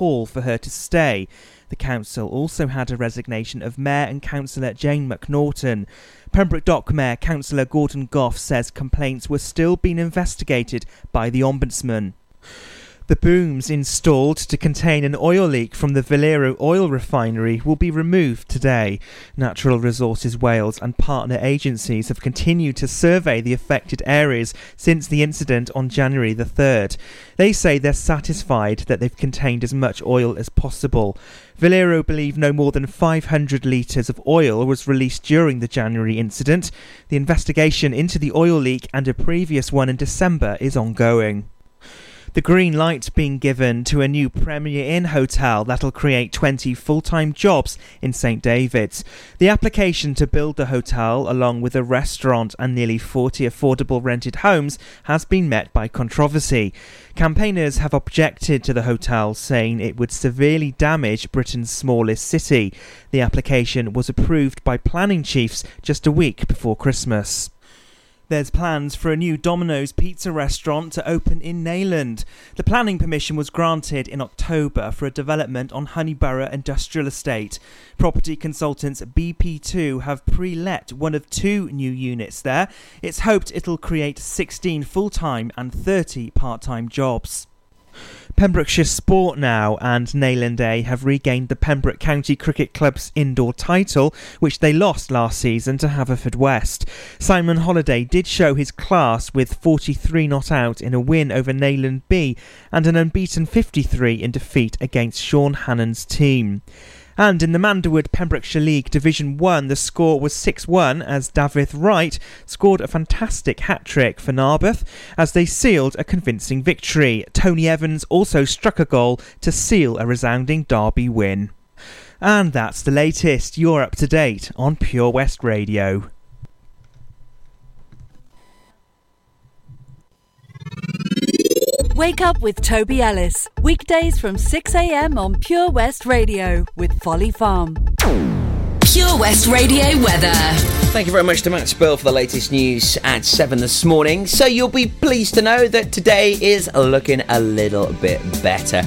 Hall for her to stay. The council also had a resignation of Mayor and Councillor Jane McNaughton. Pembroke Dock Mayor Councillor Gordon Goff says complaints were still being investigated by the Ombudsman. The booms installed to contain an oil leak from the Valero oil refinery will be removed today. Natural Resources Wales and partner agencies have continued to survey the affected areas since the incident on January the 3rd. They say they're satisfied that they've contained as much oil as possible. Valero believe no more than 500 litres of oil was released during the January incident. The investigation into the oil leak and a previous one in December is ongoing the green light being given to a new Premier Inn hotel that'll create 20 full time jobs in St David's. The application to build the hotel, along with a restaurant and nearly 40 affordable rented homes, has been met by controversy. Campaigners have objected to the hotel, saying it would severely damage Britain's smallest city. The application was approved by planning chiefs just a week before Christmas. There's plans for a new Domino's pizza restaurant to open in Nayland. The planning permission was granted in October for a development on Honeyborough Industrial Estate. Property consultants BP2 have pre let one of two new units there. It's hoped it'll create 16 full time and 30 part time jobs. Pembrokeshire Sport now and Nayland A have regained the Pembroke County Cricket Club's indoor title, which they lost last season to Haverfordwest. Simon Holliday did show his class with 43 not out in a win over Nayland B and an unbeaten 53 in defeat against Sean Hannon's team. And in the Manderwood Pembrokeshire League Division 1, the score was 6 1 as Davith Wright scored a fantastic hat trick for Narberth as they sealed a convincing victory. Tony Evans also struck a goal to seal a resounding Derby win. And that's the latest. You're up to date on Pure West Radio. Wake up with Toby Ellis. Weekdays from 6am on Pure West Radio with Folly Farm. Pure West Radio weather. Thank you very much to Matt Spill for the latest news at 7 this morning. So you'll be pleased to know that today is looking a little bit better.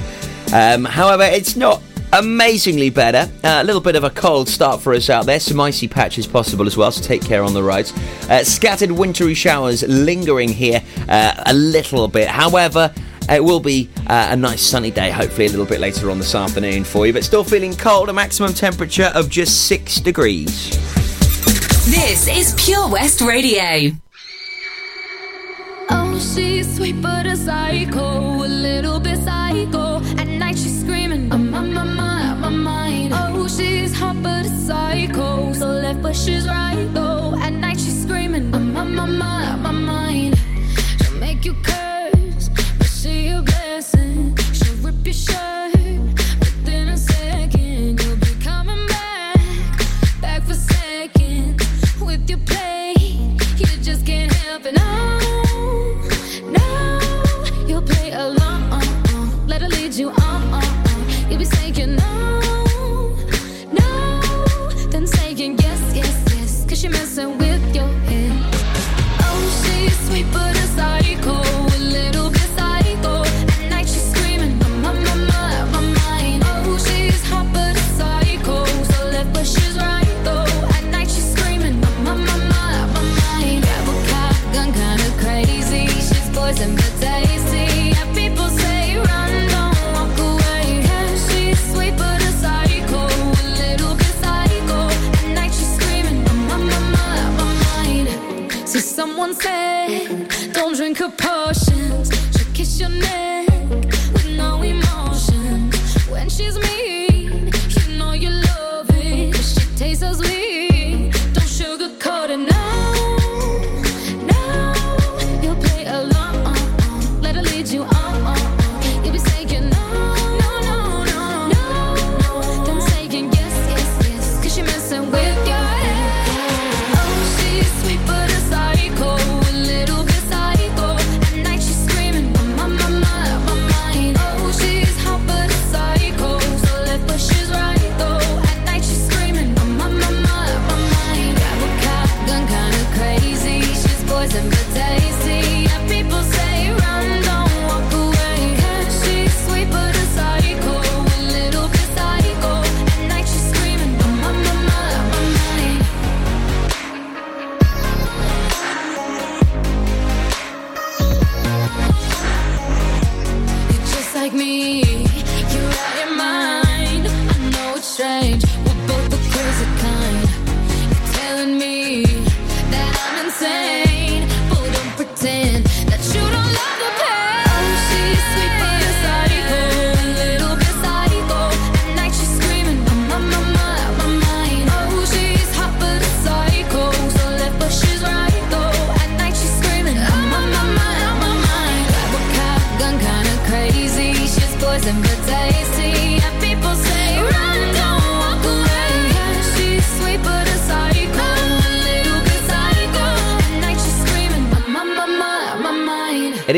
Um, however, it's not amazingly better. Uh, a little bit of a cold start for us out there. Some icy patches possible as well, so take care on the roads. Uh, scattered wintry showers lingering here uh, a little bit. However, it will be uh, a nice sunny day, hopefully a little bit later on this afternoon for you, but still feeling cold, a maximum temperature of just 6 degrees. This is Pure West Radio. Oh, she's sweet but a psycho, a little bit psycho. At night she's screaming, I'm on my mind, my mind. She's hot but a psycho, so left but she's right though. At night she's screaming, I'm on my mind, my mind. She'll make you curse, but she a blessing. She'll rip your shirt within a second. You'll be coming back, back for seconds with your play. You just can't help it. You're messing with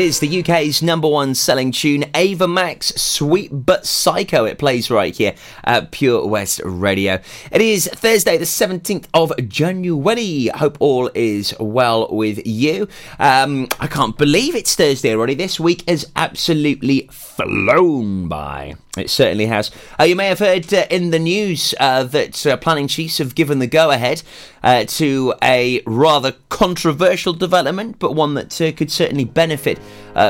is the UK's number one selling tune, Ava Max, Sweet But Psycho. It plays right here at Pure West Radio. It is Thursday, the 17th of January. Hope all is well with you. Um, I can't believe it's Thursday already. This week has absolutely flown by. It certainly has. Uh, you may have heard uh, in the news uh, that uh, planning chiefs have given the go ahead uh, to a rather controversial development, but one that uh, could certainly benefit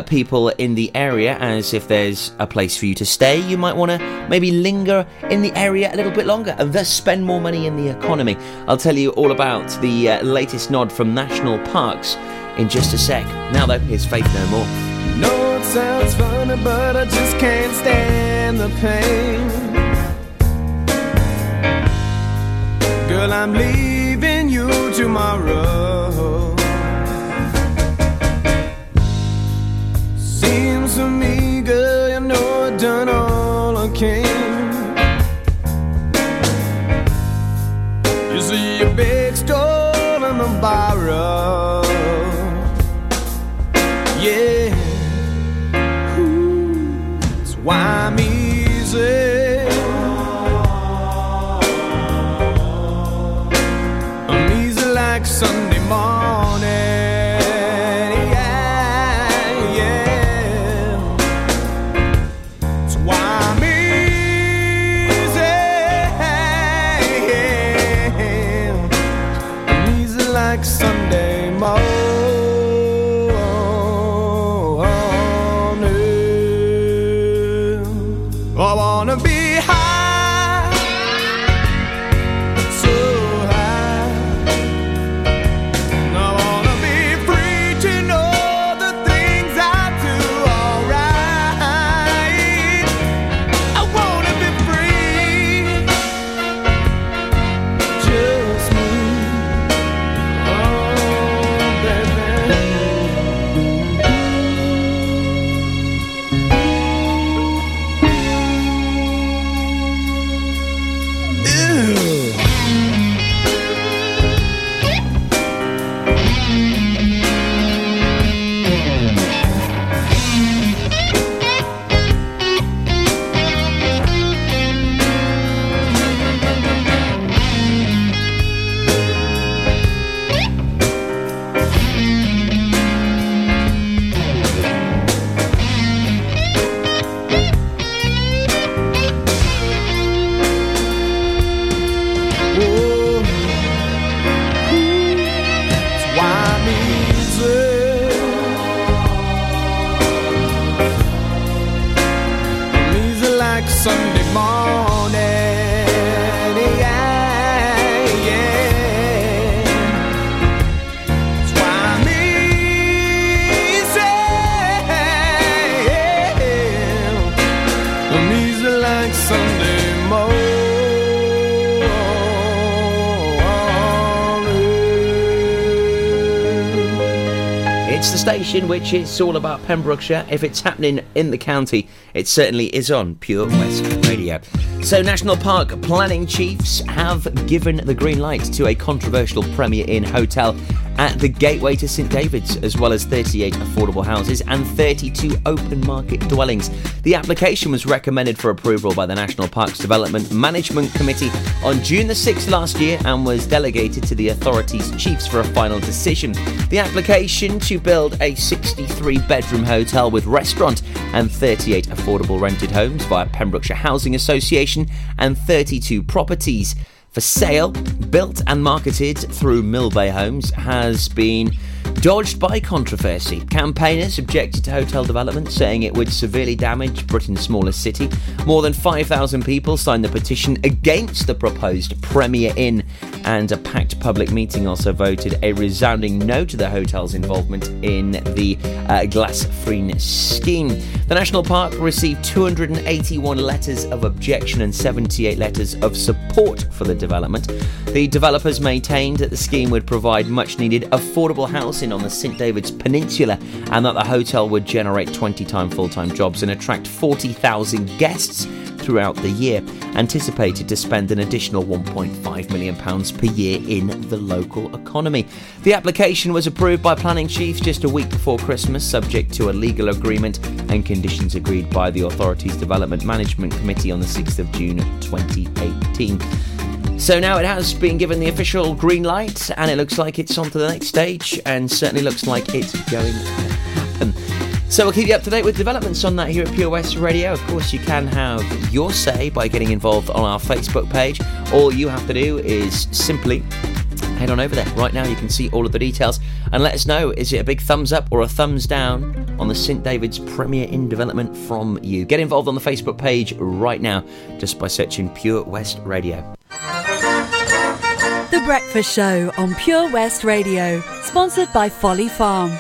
people in the area. As if there's a place for you to stay, you might want to maybe linger in the area a little bit longer and thus spend more money in the economy. I'll tell you all about the latest nod from national parks in just a sec. Now, though, here's Faith No More. No, it sounds funny, but I just can't stand the pain. Girl, I'm leaving you tomorrow. Seems to me, girl, you know I've done all I can. You see a big store in the borrow. It's the station which is all about Pembrokeshire. If it's happening in the county, it certainly is on Pure West Radio. So, National Park planning chiefs have given the green light to a controversial Premier Inn hotel at the gateway to St David's, as well as 38 affordable houses and 32 open market dwellings. The application was recommended for approval by the National Parks Development Management Committee on June the 6th last year and was delegated to the authority's chiefs for a final decision. The application to build a 63 bedroom hotel with restaurant and 38 affordable rented homes via Pembrokeshire Housing Association and 32 properties for sale, built and marketed through Millbay Homes, has been dodged by controversy. Campaigners objected to hotel development, saying it would severely damage Britain's smallest city. More than 5,000 people signed the petition against the proposed Premier Inn, and a packed public meeting also voted a resounding no to the hotel's involvement in the uh, Glasfryn scheme. The national park received 281 letters of objection and 78 letters of support for the development. The developers maintained that the scheme would provide much needed affordable housing on the St David's Peninsula and that the hotel would generate 20 time full time jobs and attract 40,000 guests throughout the year, anticipated to spend an additional £1.5 million per year in the local economy. The application was approved by Planning chiefs just a week before Christmas, subject to a legal agreement and conditions agreed by the authority's Development Management Committee on the 6th of June 2018. So now it has been given the official green light, and it looks like it's on to the next stage, and certainly looks like it's going to happen. So we'll keep you up to date with developments on that here at Pure West Radio. Of course, you can have your say by getting involved on our Facebook page. All you have to do is simply head on over there. Right now, you can see all of the details and let us know is it a big thumbs up or a thumbs down on the St. David's Premier Inn Development from you. Get involved on the Facebook page right now just by searching Pure West Radio. The Breakfast Show on Pure West Radio, sponsored by Folly Farm.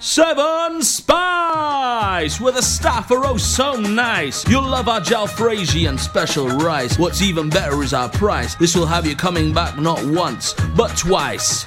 Seven Spice, where the staff are oh so nice. You'll love our jalfrezi and special rice. What's even better is our price. This will have you coming back not once, but twice.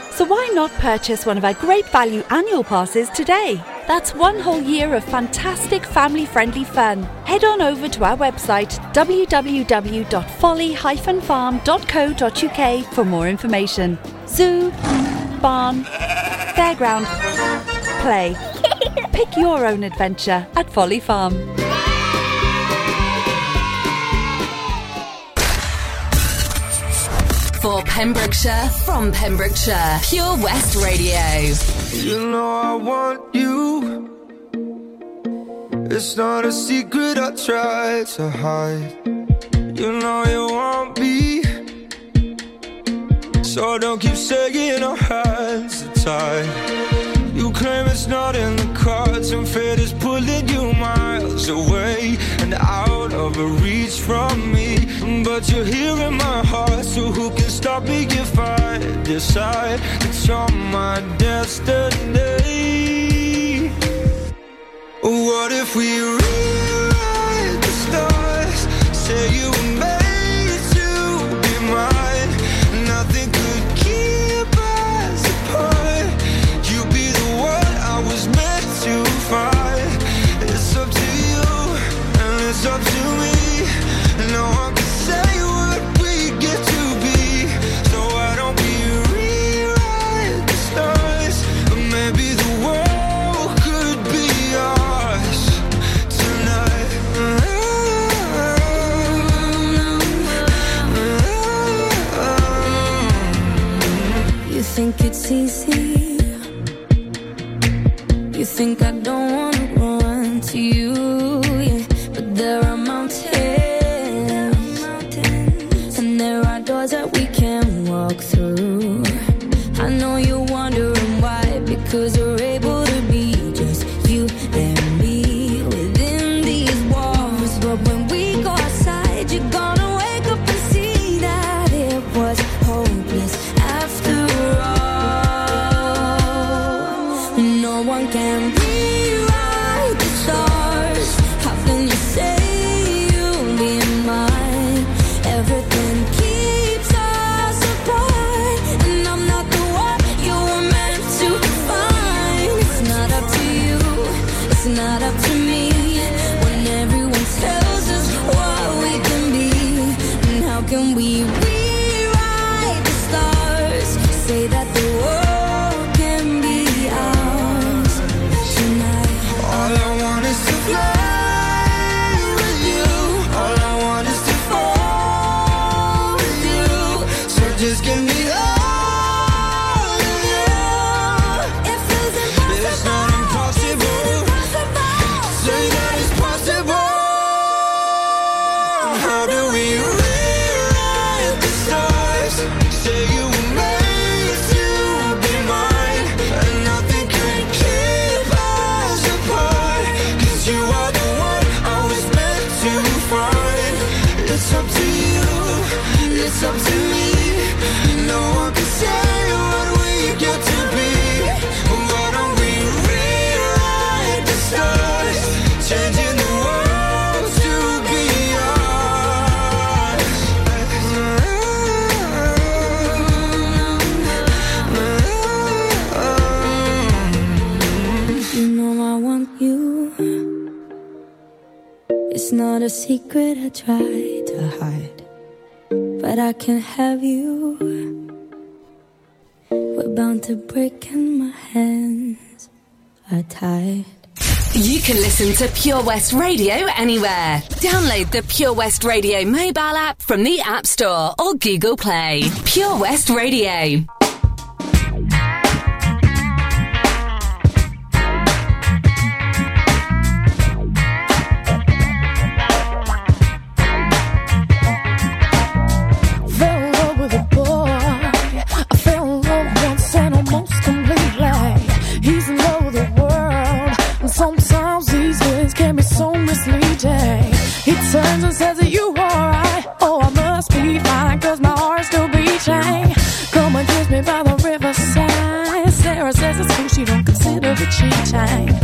So why not purchase one of our great value annual passes today? That's one whole year of fantastic family friendly fun. Head on over to our website www.folly-farm.co.uk for more information. Zoo, barn, fairground, play. Pick your own adventure at Folly Farm. For Pembrokeshire, from Pembrokeshire, Pure West Radio. You know I want you. It's not a secret I try to hide. You know you want me. So don't keep saying our hands. You claim it's not in the cards, and fate is pulling you miles away and out of reach from me. But you're here in my heart, so who can stop me if I decide that you're my destiny? What if we rewrite the stars? Say you were easy? You think I don't wanna run to you? secret I try to hide, but I can't have you. We're bound to break, and my hands are tied. You can listen to Pure West Radio anywhere. Download the Pure West Radio mobile app from the App Store or Google Play. Pure West Radio. sweet time.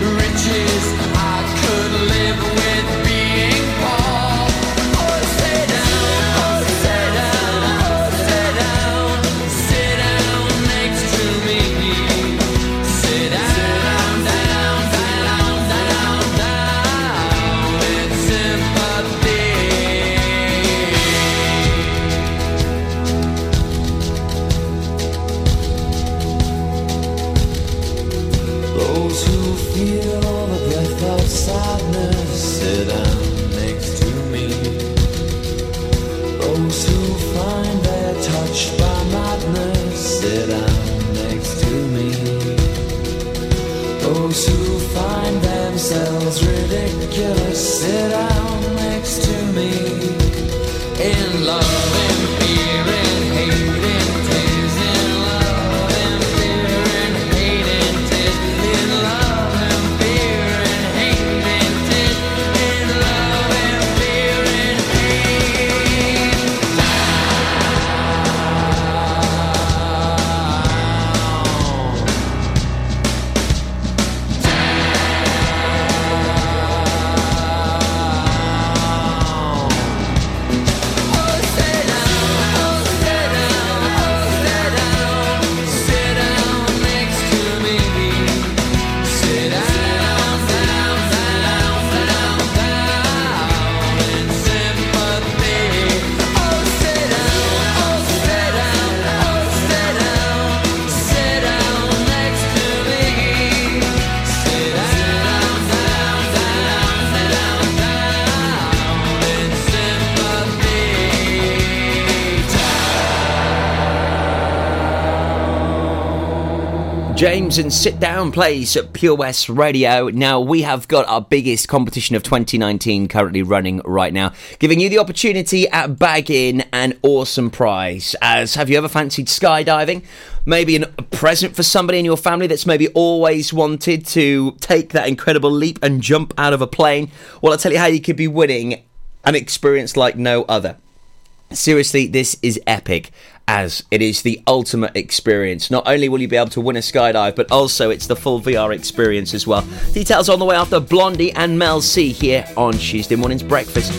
Riches. James and Sit Down plays at Pure West Radio. Now, we have got our biggest competition of 2019 currently running right now, giving you the opportunity at bagging an awesome prize. As have you ever fancied skydiving? Maybe an, a present for somebody in your family that's maybe always wanted to take that incredible leap and jump out of a plane? Well, I'll tell you how you could be winning an experience like no other. Seriously, this is epic as it is the ultimate experience. Not only will you be able to win a skydive, but also it's the full VR experience as well. Details on the way after Blondie and Mel C here on Tuesday morning's breakfast.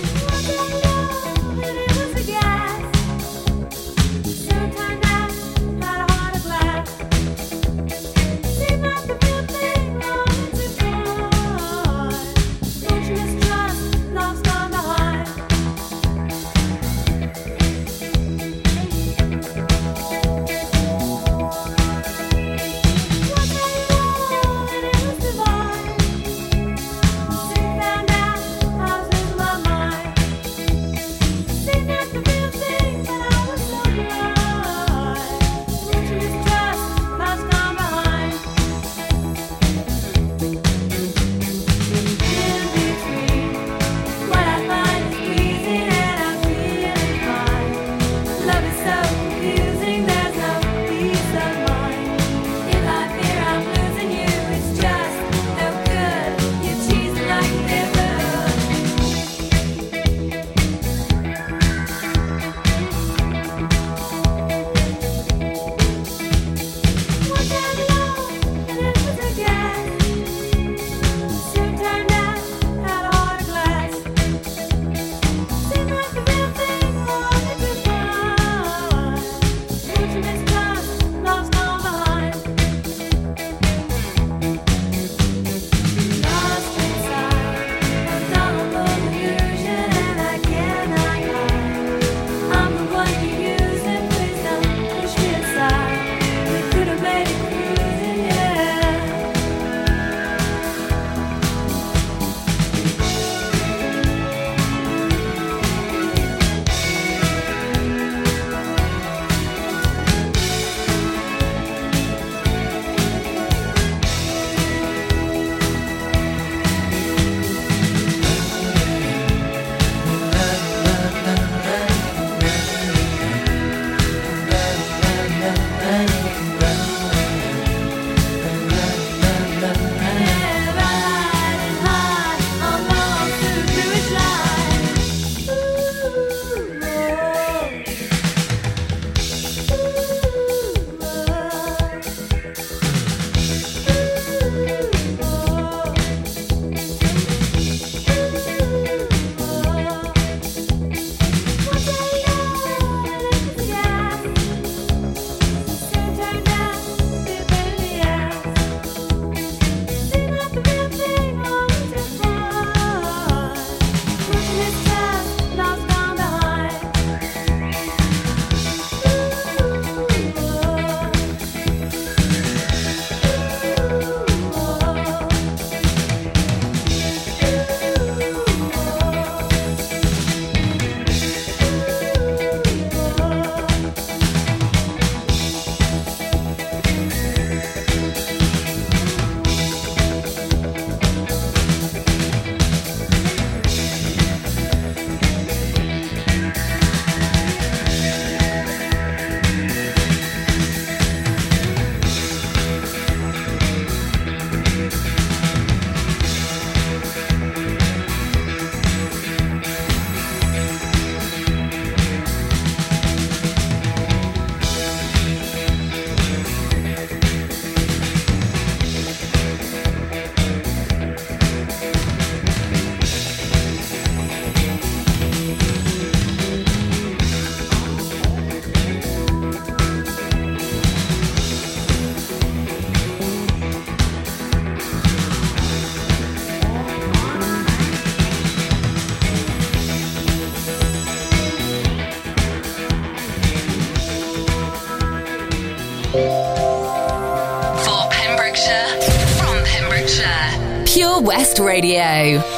Radio.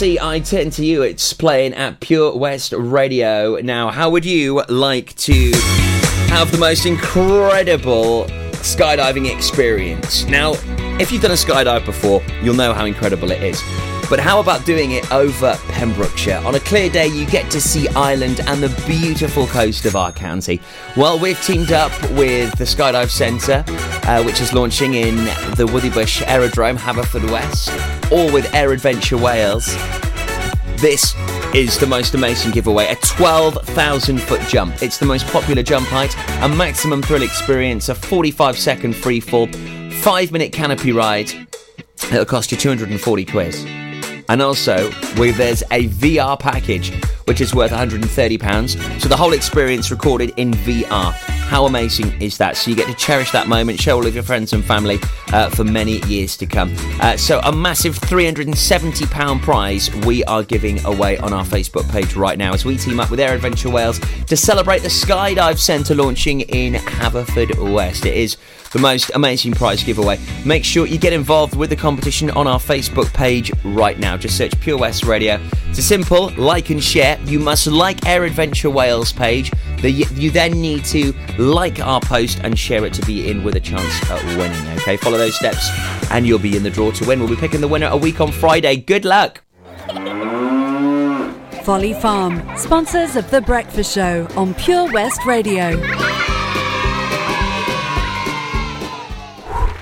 Mel I turn to you. It's playing at Pure West Radio. Now, how would you like to have the most incredible skydiving experience? Now, if you've done a skydive before, you'll know how incredible it is. But how about doing it over Pembrokeshire? On a clear day, you get to see Ireland and the beautiful coast of our county. Well, we've teamed up with the Skydive Centre, uh, which is launching in the Withybush Aerodrome, Haverfordwest, or with Air Adventure Wales. This is the most amazing giveaway a 12,000 foot jump. It's the most popular jump height, a maximum thrill experience, a 45 second free fall, 5 minute canopy ride. It'll cost you 240 quid. And also, there's a VR package, which is worth £130. So the whole experience recorded in VR. How amazing is that? So you get to cherish that moment, share all of your friends and family uh, for many years to come. Uh, so a massive £370 prize we are giving away on our Facebook page right now as we team up with Air Adventure Wales to celebrate the Skydive Centre launching in Haverfordwest. It is the most amazing prize giveaway. Make sure you get involved with the competition on our Facebook page right now. Just search Pure West Radio. It's simple like and share. You must like Air Adventure Wales page. You then need to like our post and share it to be in with a chance at winning. Okay, follow those steps and you'll be in the draw to win. We'll be picking the winner a week on Friday. Good luck. Folly Farm, sponsors of The Breakfast Show on Pure West Radio.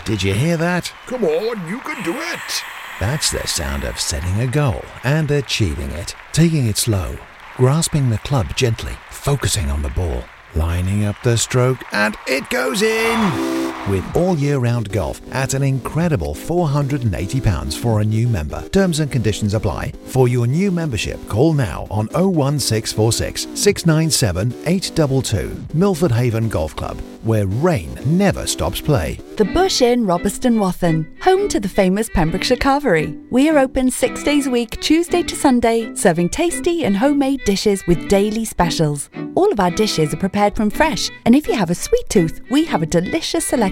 Did you hear that? Come on, you can do it. That's the sound of setting a goal and achieving it. Taking it slow, grasping the club gently, focusing on the ball, lining up the stroke, and it goes in! With all year round golf at an incredible £480 for a new member. Terms and conditions apply. For your new membership, call now on 01646 697 822. Milford Haven Golf Club, where rain never stops play. The Bush Inn, Robeston Wathen, home to the famous Pembrokeshire Carvery. We are open six days a week, Tuesday to Sunday, serving tasty and homemade dishes with daily specials. All of our dishes are prepared from fresh, and if you have a sweet tooth, we have a delicious selection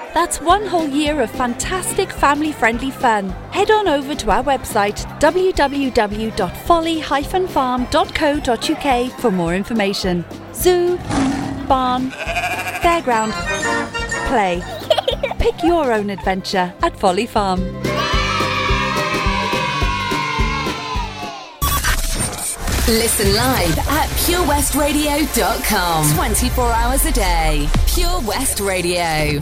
That's one whole year of fantastic family friendly fun. Head on over to our website www.folly-farm.co.uk for more information. Zoo, barn, fairground, play. Pick your own adventure at Folly Farm. Listen live at purewestradio.com. 24 hours a day. Pure West Radio.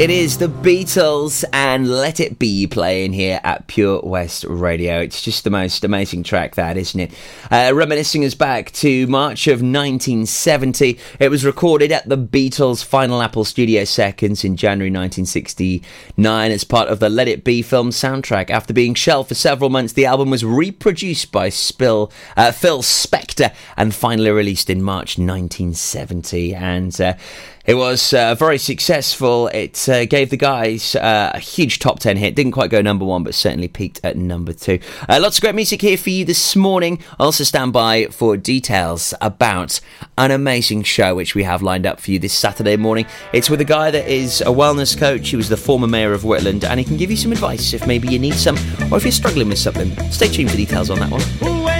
It is the Beatles and Let It Be playing here at Pure West Radio. It's just the most amazing track, that, isn't it? Uh, reminiscing us back to March of 1970. It was recorded at the Beatles' Final Apple Studio Seconds in January 1969 as part of the Let It Be film soundtrack. After being shelved for several months, the album was reproduced by Spill, uh, Phil Spector and finally released in March 1970. And uh, it was uh, very successful. It uh, gave the guys uh, a huge top 10 hit. Didn't quite go number one, but certainly peaked at number two. Uh, lots of great music here for you this morning. I'll also, stand by for details about an amazing show which we have lined up for you this Saturday morning. It's with a guy that is a wellness coach. He was the former mayor of Whitland, and he can give you some advice if maybe you need some or if you're struggling with something. Stay tuned for details on that one.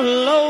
Shaking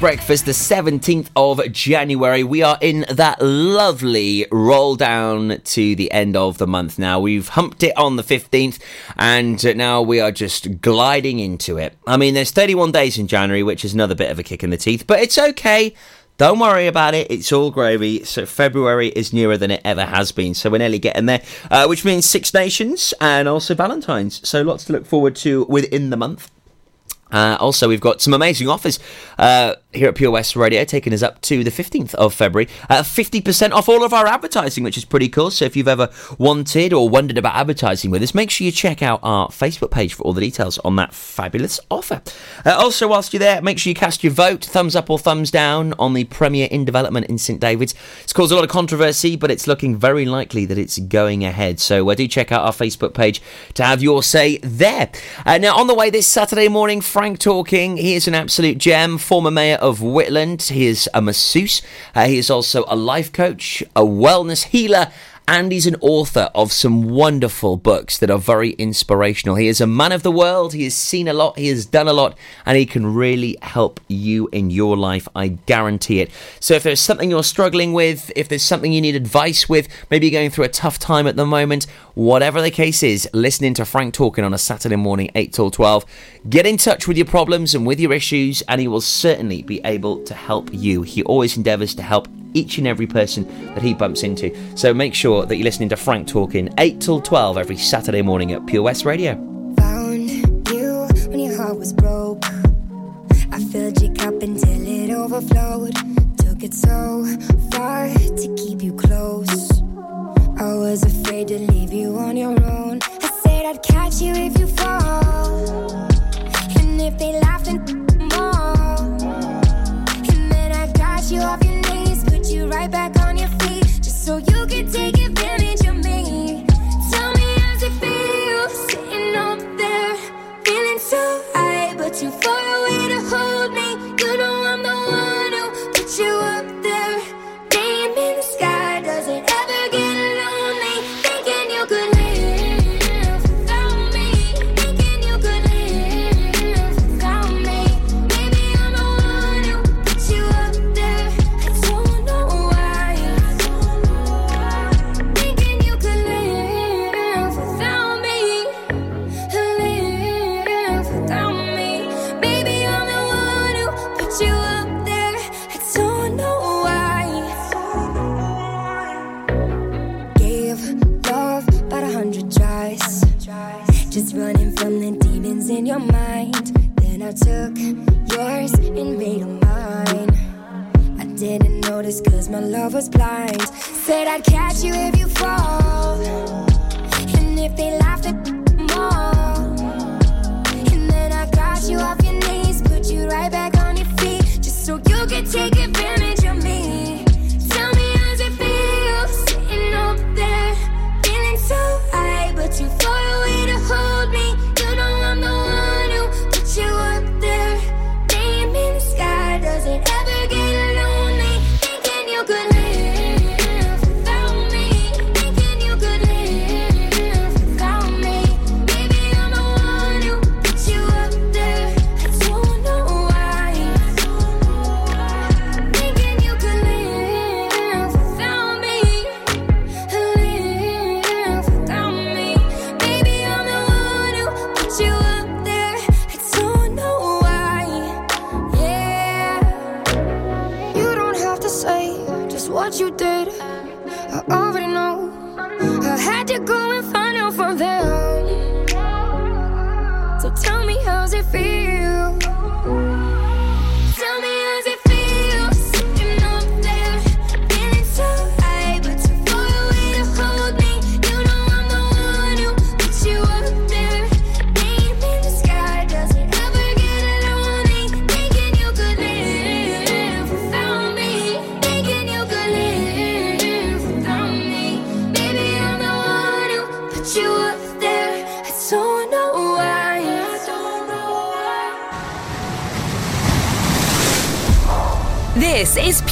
Breakfast, the 17th of January. We are in that lovely roll down to the end of the month now. We've humped it on the 15th, and now we are just gliding into it. I mean, there's 31 days in January, which is another bit of a kick in the teeth, but it's okay. Don't worry about it. It's all gravy. So February is nearer than it ever has been. So we're nearly getting there, uh, which means Six Nations and also Valentine's. So lots to look forward to within the month. Uh, also, we've got some amazing offers uh, here at Pure West Radio, taking us up to the 15th of February. Uh, 50% off all of our advertising, which is pretty cool. So, if you've ever wanted or wondered about advertising with us, make sure you check out our Facebook page for all the details on that fabulous offer. Uh, also, whilst you're there, make sure you cast your vote, thumbs up or thumbs down, on the Premier Inn development in St David's. It's caused a lot of controversy, but it's looking very likely that it's going ahead. So, uh, do check out our Facebook page to have your say there. Uh, now, on the way this Saturday morning, Frank talking. He is an absolute gem, former mayor of Whitland. He is a masseuse. Uh, he is also a life coach, a wellness healer, and he's an author of some wonderful books that are very inspirational. He is a man of the world. He has seen a lot. He has done a lot, and he can really help you in your life. I guarantee it. So, if there's something you're struggling with, if there's something you need advice with, maybe you're going through a tough time at the moment, whatever the case is, listening to Frank talking on a Saturday morning, 8 till 12, get in touch with your problems and with your issues, and he will certainly be able to help you. He always endeavours to help each and every person that he bumps into. So make sure that you're listening to Frank talking 8 till 12 every Saturday morning at Pure West Radio. Found you when your heart was broke. I filled your cup until it overflowed. Took it so far to keep you close. I was afraid to leave you on your own. I said I'd catch you if you fall. And if they laughed and more. And then I got you off your knees, put you right back on your feet. Too far